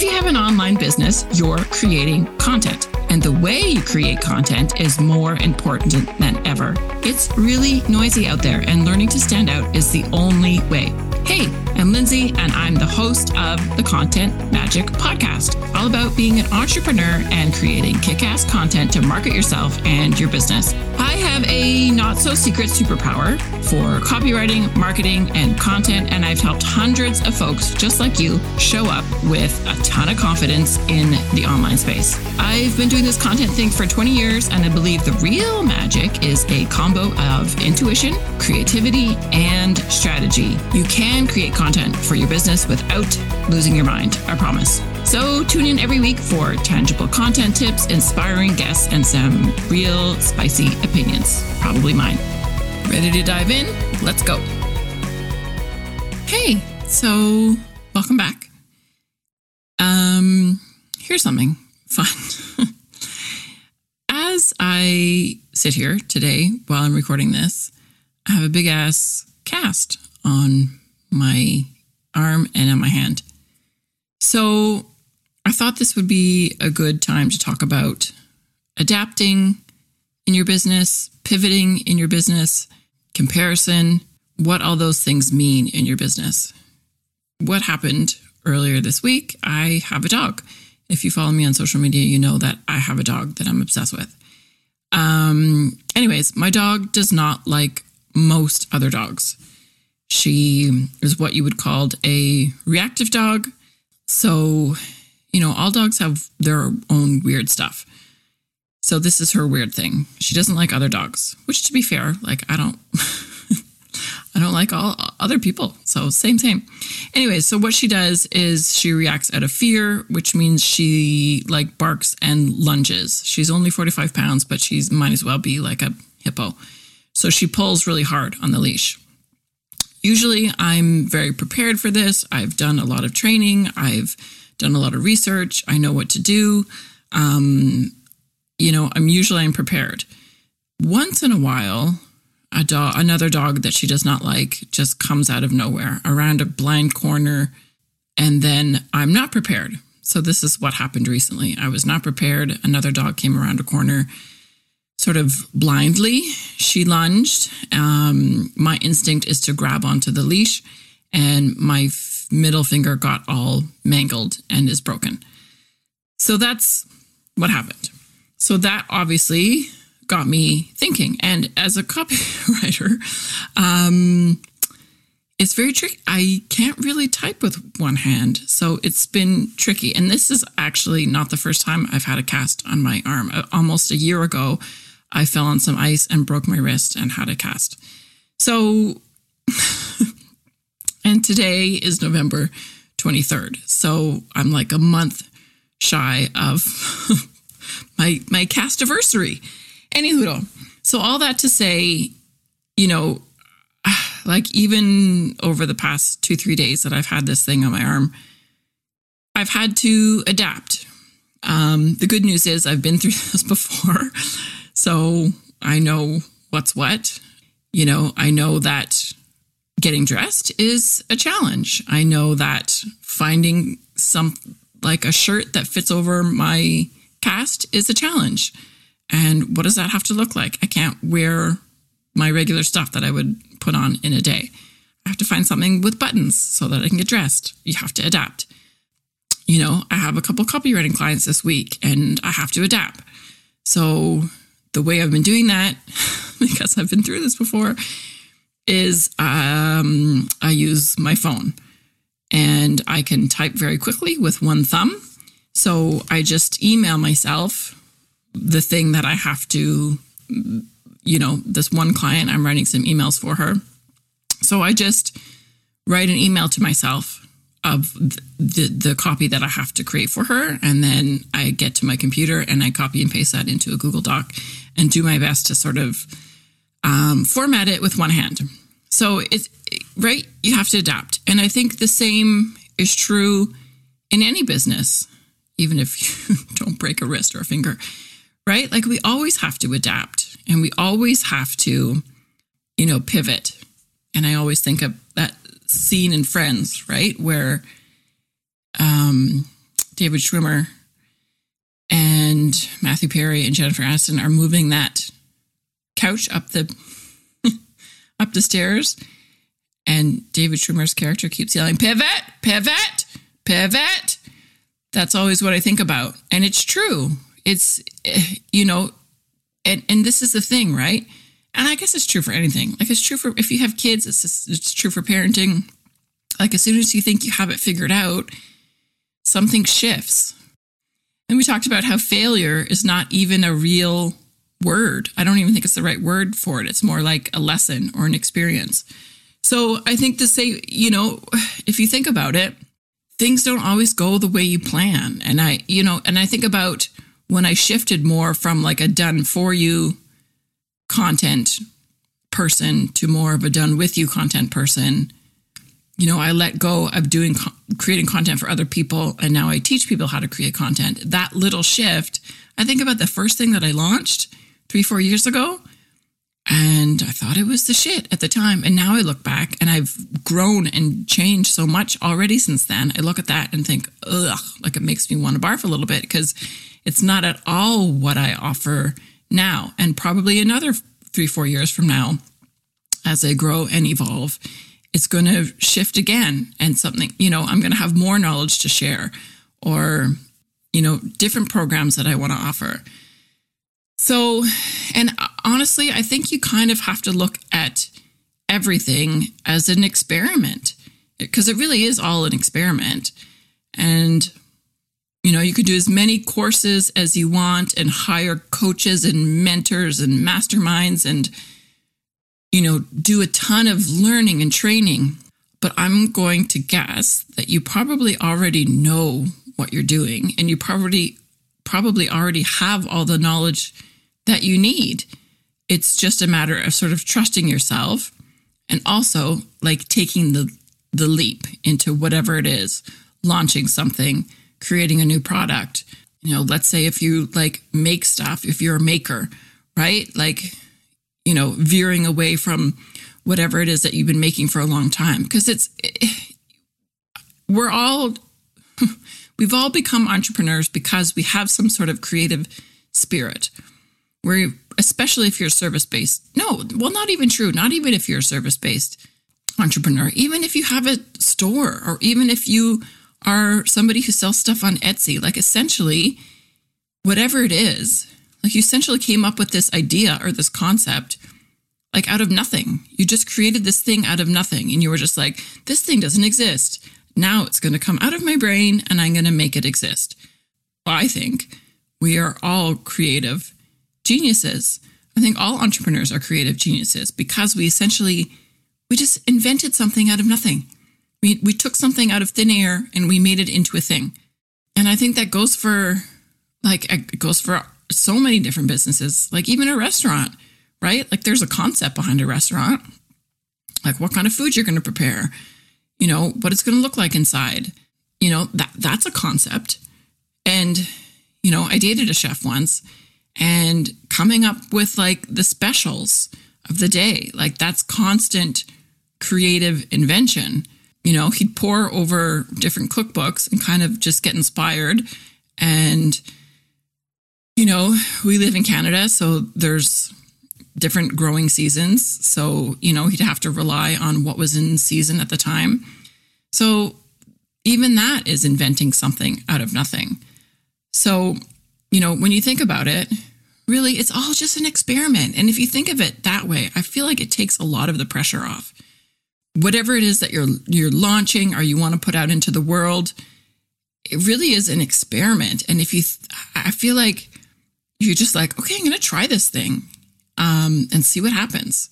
If you have an online business, you're creating content. And the way you create content is more important than ever. It's really noisy out there, and learning to stand out is the only way. Hey, I'm Lindsay, and I'm the host of the Content Magic Podcast, all about being an entrepreneur and creating kick ass content to market yourself and your business. I have a not so secret superpower for copywriting, marketing, and content, and I've helped hundreds of folks just like you show up with a ton of confidence in the online space. I've been doing this content thing for 20 years, and I believe the real magic is a combo of intuition, creativity, and strategy. You can create content for your business without losing your mind, I promise. So tune in every week for tangible content tips, inspiring guests, and some real spicy opinions, probably mine. Ready to dive in? Let's go. Hey, so welcome back. Um, here's something fun. As I sit here today while I'm recording this, I have a big ass cast on my arm and on my hand. So I thought this would be a good time to talk about adapting in your business, pivoting in your business, comparison, what all those things mean in your business. What happened earlier this week? I have a dog. If you follow me on social media, you know that I have a dog that I'm obsessed with. Um, anyways, my dog does not like most other dogs. She is what you would call a reactive dog. So, you know, all dogs have their own weird stuff. So this is her weird thing. She doesn't like other dogs, which to be fair, like I don't I don't like all other people. So same same. Anyways, so what she does is she reacts out of fear, which means she like barks and lunges. She's only 45 pounds, but she's might as well be like a hippo. So she pulls really hard on the leash. Usually I'm very prepared for this. I've done a lot of training. I've done a lot of research. I know what to do. Um, you know, I'm usually I'm prepared. Once in a while, a dog, another dog that she does not like just comes out of nowhere around a blind corner, and then I'm not prepared. So this is what happened recently. I was not prepared. Another dog came around a corner, sort of blindly. She lunged. Um, my instinct is to grab onto the leash, and my f- middle finger got all mangled and is broken. So that's what happened. So that obviously got me thinking. And as a copywriter, um, it's very tricky. I can't really type with one hand. So it's been tricky. And this is actually not the first time I've had a cast on my arm. Uh, almost a year ago, I fell on some ice and broke my wrist and had a cast. So, and today is November 23rd. So I'm like a month shy of my my cast anniversary. Any hoodle. So all that to say, you know, like even over the past two, three days that I've had this thing on my arm, I've had to adapt. Um, the good news is I've been through this before. So I know what's what. You know, I know that getting dressed is a challenge. I know that finding some like a shirt that fits over my cast is a challenge. And what does that have to look like? I can't wear my regular stuff that I would put on in a day. I have to find something with buttons so that I can get dressed. You have to adapt. You know, I have a couple copywriting clients this week and I have to adapt. So the way I've been doing that, because I've been through this before, is um, I use my phone and I can type very quickly with one thumb. So I just email myself the thing that I have to, you know, this one client, I'm writing some emails for her. So I just write an email to myself of the the copy that I have to create for her, and then I get to my computer and I copy and paste that into a Google Doc and do my best to sort of um, format it with one hand. So it's right. You have to adapt, and I think the same is true in any business, even if you don't break a wrist or a finger right? Like we always have to adapt and we always have to, you know, pivot. And I always think of scene in Friends, right? Where um, David Schwimmer and Matthew Perry and Jennifer Aniston are moving that couch up the up the stairs, and David Schwimmer's character keeps yelling, "Pivot, pivot, pivot." That's always what I think about, and it's true. It's you know, and and this is the thing, right? And I guess it's true for anything. Like it's true for if you have kids, it's just, it's true for parenting. Like as soon as you think you have it figured out, something shifts. And we talked about how failure is not even a real word. I don't even think it's the right word for it. It's more like a lesson or an experience. So I think to say, you know, if you think about it, things don't always go the way you plan. And I, you know, and I think about when I shifted more from like a done for you content person to more of a done with you content person you know, I let go of doing creating content for other people and now I teach people how to create content. That little shift, I think about the first thing that I launched 3 4 years ago and I thought it was the shit at the time and now I look back and I've grown and changed so much already since then. I look at that and think, ugh, like it makes me want to barf a little bit because it's not at all what I offer now and probably another 3 4 years from now as I grow and evolve it's going to shift again and something, you know, I'm going to have more knowledge to share or, you know, different programs that I want to offer. So, and honestly, I think you kind of have to look at everything as an experiment because it really is all an experiment. And, you know, you could do as many courses as you want and hire coaches and mentors and masterminds and, you know, do a ton of learning and training. But I'm going to guess that you probably already know what you're doing and you probably probably already have all the knowledge that you need. It's just a matter of sort of trusting yourself and also like taking the the leap into whatever it is, launching something, creating a new product. You know, let's say if you like make stuff, if you're a maker, right? Like you know, veering away from whatever it is that you've been making for a long time. Because it's, we're all, we've all become entrepreneurs because we have some sort of creative spirit. Where, especially if you're service based, no, well, not even true. Not even if you're a service based entrepreneur. Even if you have a store, or even if you are somebody who sells stuff on Etsy, like essentially, whatever it is, like you essentially came up with this idea or this concept like out of nothing. You just created this thing out of nothing and you were just like, this thing doesn't exist. Now it's going to come out of my brain and I'm going to make it exist. Well, I think we are all creative geniuses. I think all entrepreneurs are creative geniuses because we essentially we just invented something out of nothing. We we took something out of thin air and we made it into a thing. And I think that goes for like it goes for so many different businesses, like even a restaurant, right? Like there's a concept behind a restaurant, like what kind of food you're going to prepare, you know, what it's going to look like inside. You know, that that's a concept. And you know, I dated a chef once and coming up with like the specials of the day, like that's constant creative invention. You know, he'd pore over different cookbooks and kind of just get inspired and you know, we live in Canada, so there's different growing seasons. So, you know, he'd have to rely on what was in season at the time. So, even that is inventing something out of nothing. So, you know, when you think about it, really it's all just an experiment. And if you think of it that way, I feel like it takes a lot of the pressure off. Whatever it is that you're you're launching or you want to put out into the world, it really is an experiment. And if you I feel like you're just like, okay, I'm going to try this thing um, and see what happens.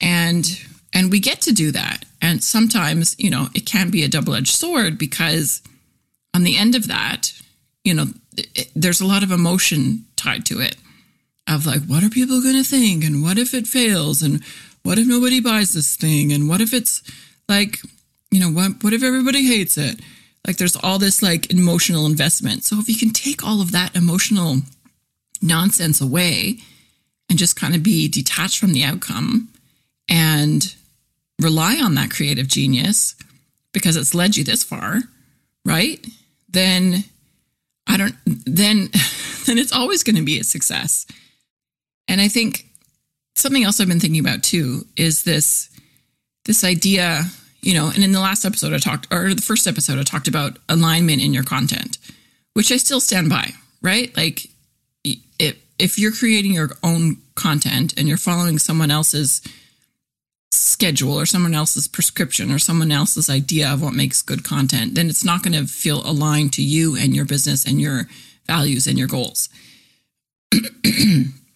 And and we get to do that. And sometimes, you know, it can be a double edged sword because on the end of that, you know, it, there's a lot of emotion tied to it of like, what are people going to think? And what if it fails? And what if nobody buys this thing? And what if it's like, you know, what, what if everybody hates it? Like, there's all this like emotional investment. So if you can take all of that emotional nonsense away and just kind of be detached from the outcome and rely on that creative genius because it's led you this far, right? then I don't then then it's always going to be a success. And I think something else I've been thinking about too is this this idea, you know, and in the last episode I talked or the first episode I talked about alignment in your content, which I still stand by, right? Like if if you're creating your own content and you're following someone else's schedule or someone else's prescription or someone else's idea of what makes good content, then it's not going to feel aligned to you and your business and your values and your goals.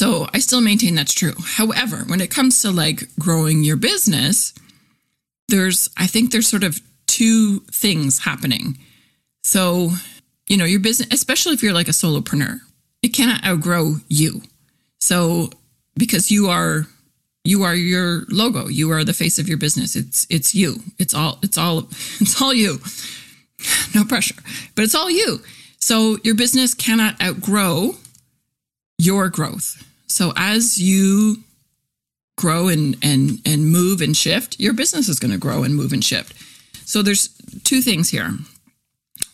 so I still maintain that's true. However, when it comes to like growing your business, there's, I think there's sort of two things happening. So, you know, your business, especially if you're like a solopreneur, it cannot outgrow you. So, because you are you are your logo. You are the face of your business. It's it's you. It's all it's all it's all you. No pressure. But it's all you. So your business cannot outgrow your growth so as you grow and and and move and shift your business is going to grow and move and shift so there's two things here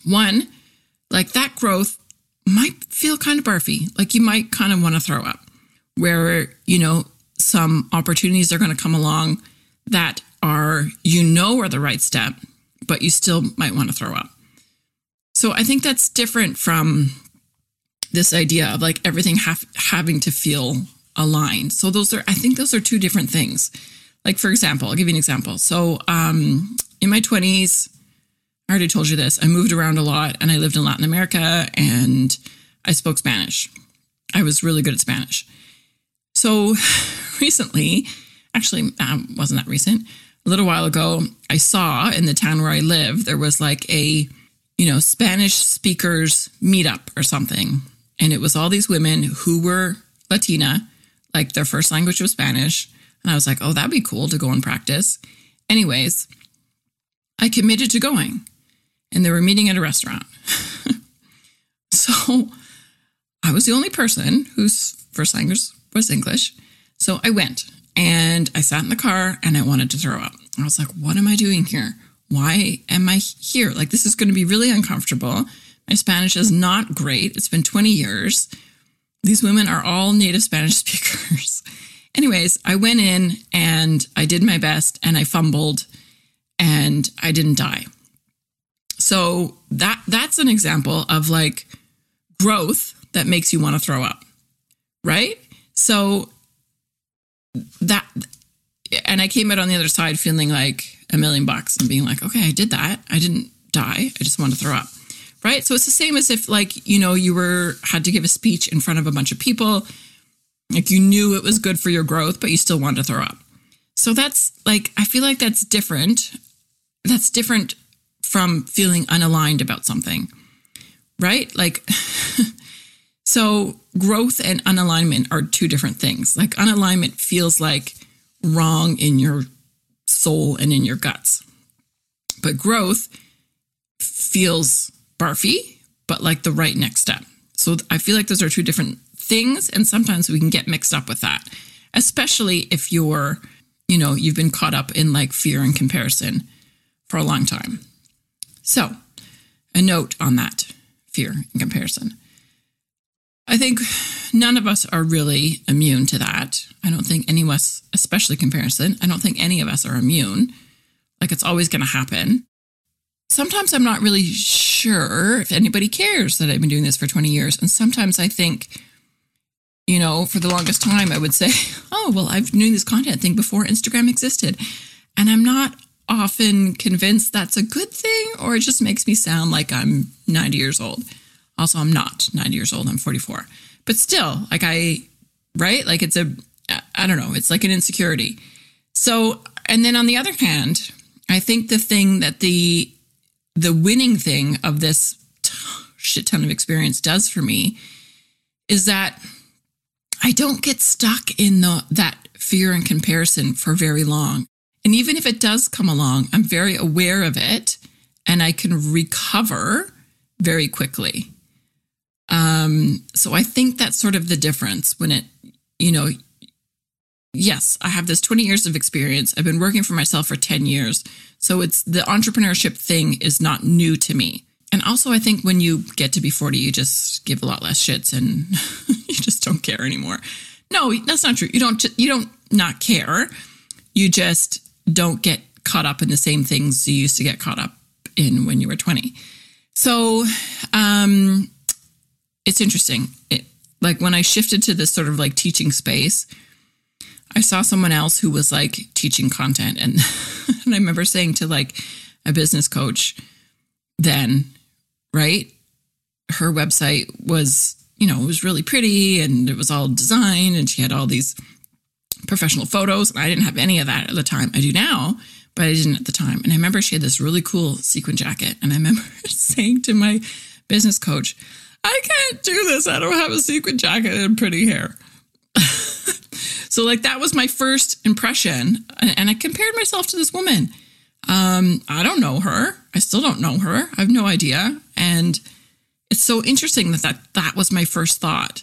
one like that growth might feel kind of barfy like you might kind of want to throw up where you know some opportunities are going to come along that are, you know, are the right step, but you still might want to throw up. So I think that's different from this idea of like everything have, having to feel aligned. So those are, I think those are two different things. Like, for example, I'll give you an example. So um, in my 20s, I already told you this, I moved around a lot and I lived in Latin America and I spoke Spanish. I was really good at Spanish. So recently, actually, um, wasn't that recent, a little while ago, I saw in the town where I live, there was like a, you know, Spanish speakers meetup or something. And it was all these women who were Latina, like their first language was Spanish. And I was like, oh, that'd be cool to go and practice. Anyways, I committed to going and they were meeting at a restaurant. so I was the only person whose first language was English. So I went and I sat in the car and I wanted to throw up. I was like, what am I doing here? Why am I here? Like, this is going to be really uncomfortable. My Spanish is not great. It's been 20 years. These women are all native Spanish speakers. Anyways, I went in and I did my best and I fumbled and I didn't die. So that that's an example of like growth that makes you want to throw up. Right? So that, and I came out on the other side feeling like a million bucks and being like, okay, I did that. I didn't die. I just want to throw up. Right. So it's the same as if like, you know, you were, had to give a speech in front of a bunch of people. Like you knew it was good for your growth, but you still wanted to throw up. So that's like, I feel like that's different. That's different from feeling unaligned about something. Right. Like, So, growth and unalignment are two different things. Like, unalignment feels like wrong in your soul and in your guts. But growth feels barfy, but like the right next step. So, I feel like those are two different things. And sometimes we can get mixed up with that, especially if you're, you know, you've been caught up in like fear and comparison for a long time. So, a note on that fear and comparison. I think none of us are really immune to that. I don't think any of us, especially comparison, I don't think any of us are immune. Like it's always going to happen. Sometimes I'm not really sure if anybody cares that I've been doing this for 20 years. And sometimes I think, you know, for the longest time, I would say, oh, well, I've been doing this content thing before Instagram existed. And I'm not often convinced that's a good thing or it just makes me sound like I'm 90 years old. Also, I'm not 90 years old, I'm 44. But still, like I, right? Like it's a, I don't know, it's like an insecurity. So, and then on the other hand, I think the thing that the, the winning thing of this shit ton of experience does for me is that I don't get stuck in the, that fear and comparison for very long. And even if it does come along, I'm very aware of it and I can recover very quickly. Um, so I think that's sort of the difference when it, you know, yes, I have this 20 years of experience. I've been working for myself for 10 years. So it's the entrepreneurship thing is not new to me. And also, I think when you get to be 40, you just give a lot less shits and you just don't care anymore. No, that's not true. You don't, you don't not care. You just don't get caught up in the same things you used to get caught up in when you were 20. So, um, it's interesting. It, like when I shifted to this sort of like teaching space, I saw someone else who was like teaching content and and I remember saying to like a business coach then, right? Her website was, you know, it was really pretty and it was all design and she had all these professional photos and I didn't have any of that at the time. I do now, but I didn't at the time. And I remember she had this really cool sequin jacket and I remember saying to my business coach, I can't do this. I don't have a sequin jacket and pretty hair. So, like, that was my first impression. And I compared myself to this woman. Um, I don't know her. I still don't know her. I have no idea. And it's so interesting that that, that was my first thought.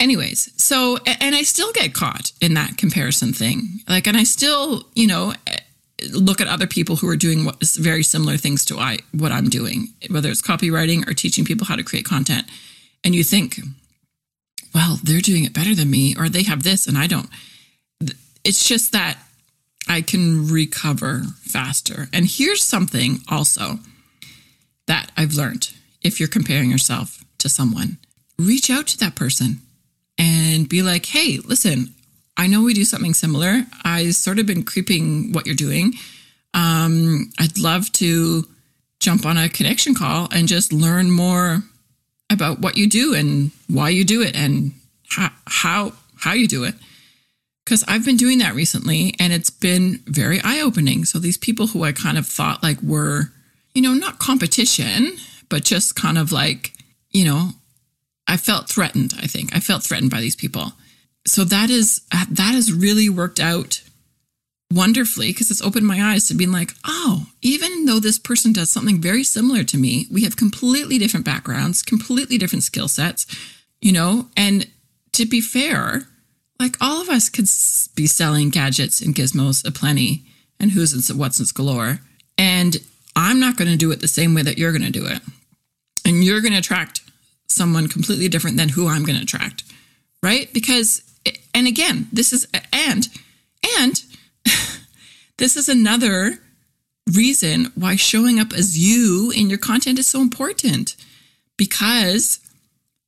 Anyways, so, and I still get caught in that comparison thing. Like, and I still, you know, look at other people who are doing what is very similar things to I what I'm doing, whether it's copywriting or teaching people how to create content, and you think, well, they're doing it better than me, or they have this and I don't. It's just that I can recover faster. And here's something also that I've learned if you're comparing yourself to someone, reach out to that person and be like, hey, listen, I know we do something similar. I sort of been creeping what you're doing. Um, I'd love to jump on a connection call and just learn more about what you do and why you do it and how how, how you do it. Because I've been doing that recently and it's been very eye opening. So these people who I kind of thought like were, you know, not competition, but just kind of like, you know, I felt threatened. I think I felt threatened by these people so that is that has really worked out wonderfully because it's opened my eyes to being like, oh, even though this person does something very similar to me, we have completely different backgrounds, completely different skill sets, you know, and to be fair, like all of us could be selling gadgets and gizmos aplenty and who's and what's and galore. And I'm not going to do it the same way that you're going to do it. And you're going to attract someone completely different than who I'm going to attract, right? Because and again, this is and and this is another reason why showing up as you in your content is so important because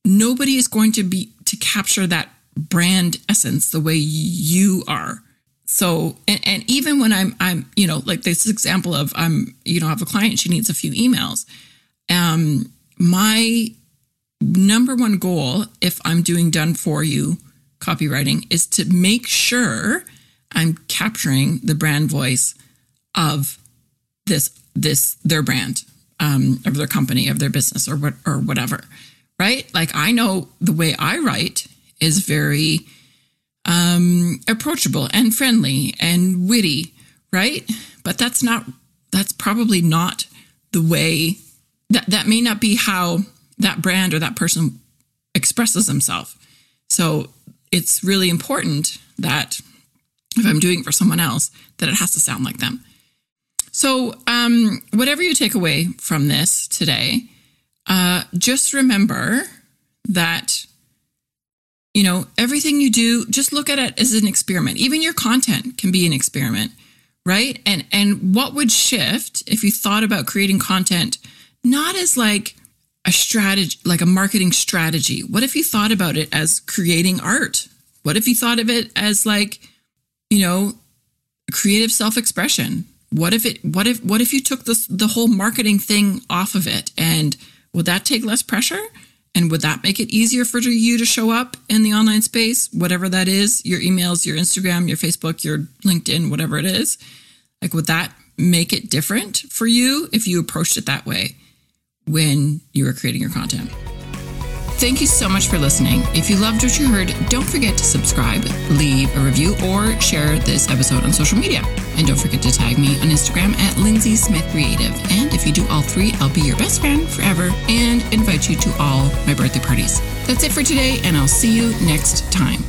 nobody is going to be to capture that brand essence the way you are. So and, and even when i'm i'm you know like this example of i'm you know I have a client she needs a few emails. Um my number one goal if i'm doing done for you copywriting is to make sure I'm capturing the brand voice of this this their brand um, of their company of their business or what or whatever right? Like i know the way i write is very um, approachable and friendly and witty right? But that's not that's probably not the way that that may not be how that brand or that person expresses himself so it's really important that if I'm doing it for someone else, that it has to sound like them. So, um, whatever you take away from this today, uh, just remember that, you know, everything you do, just look at it as an experiment. Even your content can be an experiment, right? And and what would shift if you thought about creating content not as like a strategy, like a marketing strategy? What if you thought about it as creating art? What if you thought of it as like, you know, creative self-expression? What if it what if what if you took this the whole marketing thing off of it and would that take less pressure? And would that make it easier for you to show up in the online space, whatever that is, your emails, your Instagram, your Facebook, your LinkedIn, whatever it is? Like, would that make it different for you if you approached it that way? when you were creating your content. Thank you so much for listening. If you loved what you heard, don't forget to subscribe, leave a review, or share this episode on social media. And don't forget to tag me on Instagram at Lindsay Smith Creative. And if you do all three, I'll be your best friend forever and invite you to all my birthday parties. That's it for today, and I'll see you next time.